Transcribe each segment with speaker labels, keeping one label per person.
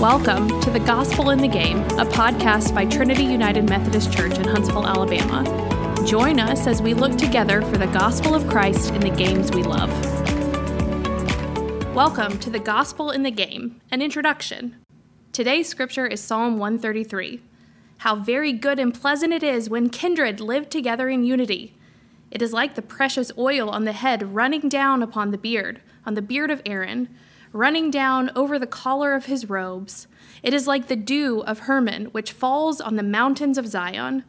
Speaker 1: Welcome to The Gospel in the Game, a podcast by Trinity United Methodist Church in Huntsville, Alabama. Join us as we look together for the gospel of Christ in the games we love. Welcome to The Gospel in the Game, an introduction. Today's scripture is Psalm 133. How very good and pleasant it is when kindred live together in unity. It is like the precious oil on the head running down upon the beard, on the beard of Aaron running down over the collar of his robes. It is like the dew of Hermon, which falls on the mountains of Zion.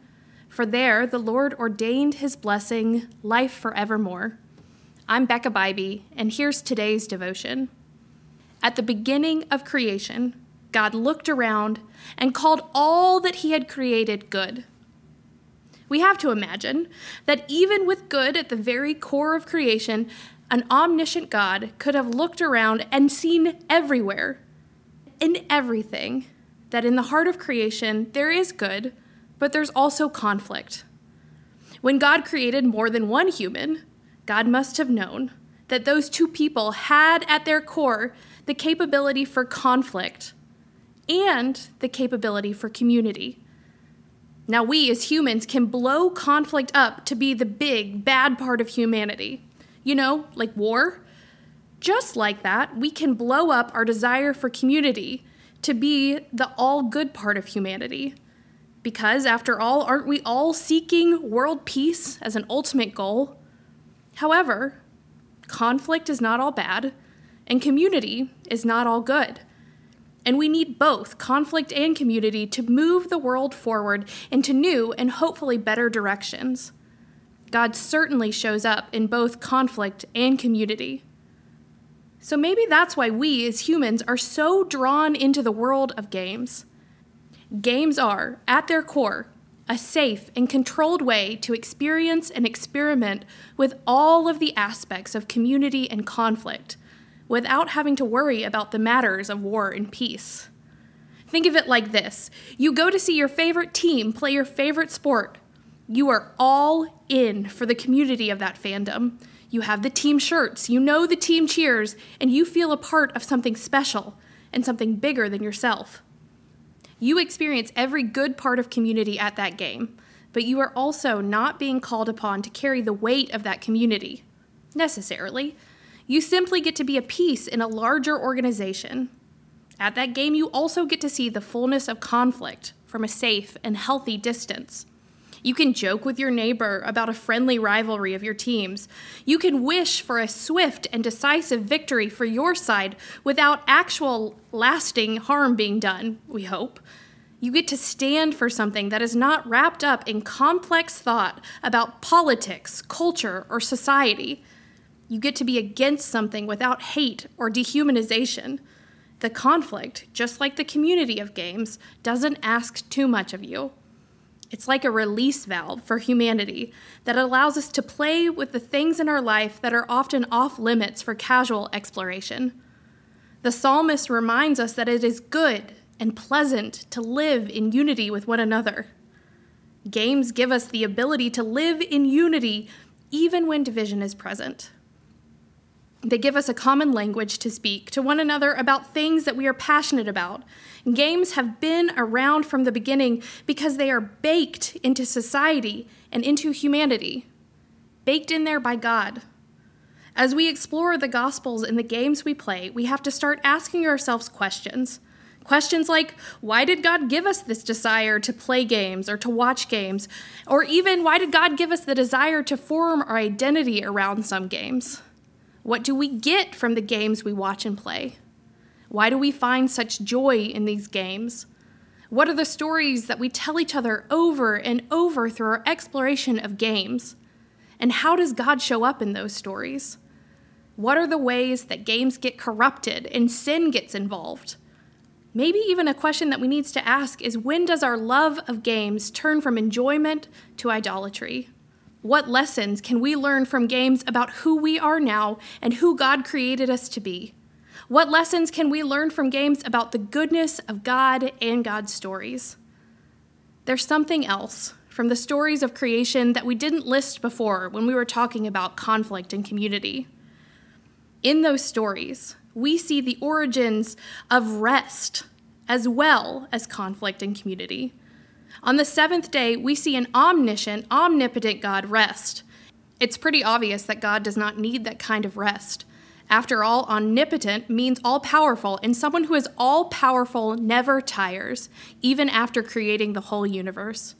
Speaker 1: For there the Lord ordained his blessing, life forevermore. I'm Becca Bybee, and here's today's devotion. At the beginning of creation, God looked around and called all that he had created good. We have to imagine that even with good at the very core of creation, an omniscient God could have looked around and seen everywhere, in everything, that in the heart of creation there is good, but there's also conflict. When God created more than one human, God must have known that those two people had at their core the capability for conflict and the capability for community. Now, we as humans can blow conflict up to be the big, bad part of humanity you know, like war. Just like that, we can blow up our desire for community to be the all good part of humanity. Because, after all, aren't we all seeking world peace as an ultimate goal? However, conflict is not all bad, and community is not all good. And we need both conflict and community to move the world forward into new and hopefully better directions. God certainly shows up in both conflict and community. So maybe that's why we as humans are so drawn into the world of games. Games are, at their core, a safe and controlled way to experience and experiment with all of the aspects of community and conflict without having to worry about the matters of war and peace. Think of it like this you go to see your favorite team play your favorite sport you are all in for the community of that fandom. You have the team shirts, you know the team cheers, and you feel a part of something special and something bigger than yourself. You experience every good part of community at that game, but you are also not being called upon to carry the weight of that community, necessarily. You simply get to be a piece in a larger organization. At that game, you also get to see the fullness of conflict from a safe and healthy distance. You can joke with your neighbor about a friendly rivalry of your teams. You can wish for a swift and decisive victory for your side without actual lasting harm being done, we hope. You get to stand for something that is not wrapped up in complex thought about politics, culture, or society. You get to be against something without hate or dehumanization. The conflict, just like the community of games, doesn't ask too much of you. It's like a release valve for humanity that allows us to play with the things in our life that are often off limits for casual exploration. The psalmist reminds us that it is good and pleasant to live in unity with one another. Games give us the ability to live in unity even when division is present. They give us a common language to speak to one another about things that we are passionate about. Games have been around from the beginning because they are baked into society and into humanity, baked in there by God. As we explore the Gospels in the games we play, we have to start asking ourselves questions. Questions like, why did God give us this desire to play games or to watch games? Or even, why did God give us the desire to form our identity around some games? What do we get from the games we watch and play? Why do we find such joy in these games? What are the stories that we tell each other over and over through our exploration of games? And how does God show up in those stories? What are the ways that games get corrupted and sin gets involved? Maybe even a question that we need to ask is when does our love of games turn from enjoyment to idolatry? What lessons can we learn from games about who we are now and who God created us to be? What lessons can we learn from games about the goodness of God and God's stories? There's something else from the stories of creation that we didn't list before when we were talking about conflict and community. In those stories, we see the origins of rest as well as conflict and community. On the seventh day, we see an omniscient, omnipotent God rest. It's pretty obvious that God does not need that kind of rest. After all, omnipotent means all powerful, and someone who is all powerful never tires, even after creating the whole universe.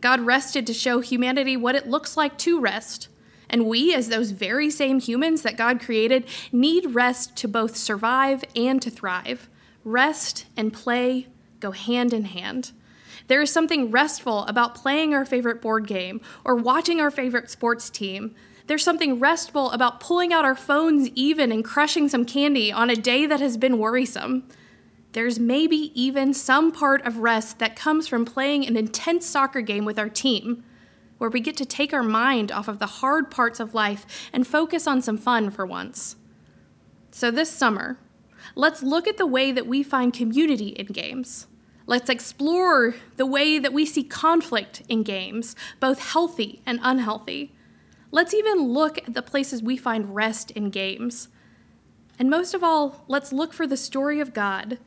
Speaker 1: God rested to show humanity what it looks like to rest. And we, as those very same humans that God created, need rest to both survive and to thrive. Rest and play go hand in hand. There is something restful about playing our favorite board game or watching our favorite sports team. There's something restful about pulling out our phones even and crushing some candy on a day that has been worrisome. There's maybe even some part of rest that comes from playing an intense soccer game with our team, where we get to take our mind off of the hard parts of life and focus on some fun for once. So, this summer, let's look at the way that we find community in games. Let's explore the way that we see conflict in games, both healthy and unhealthy. Let's even look at the places we find rest in games. And most of all, let's look for the story of God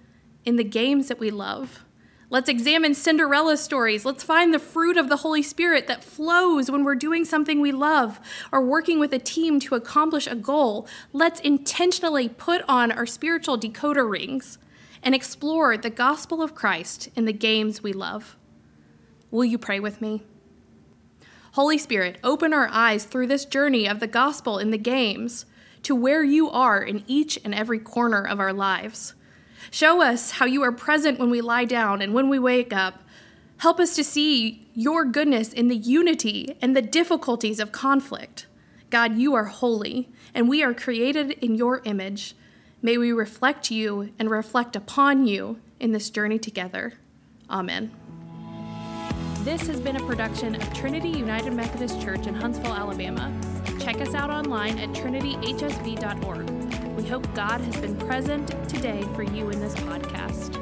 Speaker 1: in the games that we love. Let's examine Cinderella stories. Let's find the fruit of the Holy Spirit that flows when we're doing something we love or working with a team to accomplish a goal. Let's intentionally put on our spiritual decoder rings and explore the gospel of Christ in the games we love. Will you pray with me? Holy Spirit, open our eyes through this journey of the gospel in the games to where you are in each and every corner of our lives. Show us how you are present when we lie down and when we wake up. Help us to see your goodness in the unity and the difficulties of conflict. God, you are holy, and we are created in your image. May we reflect you and reflect upon you in this journey together. Amen. This has been a production of Trinity United Methodist Church in Huntsville, Alabama. Check us out online at trinityhsv.org. We hope God has been present today for you in this podcast.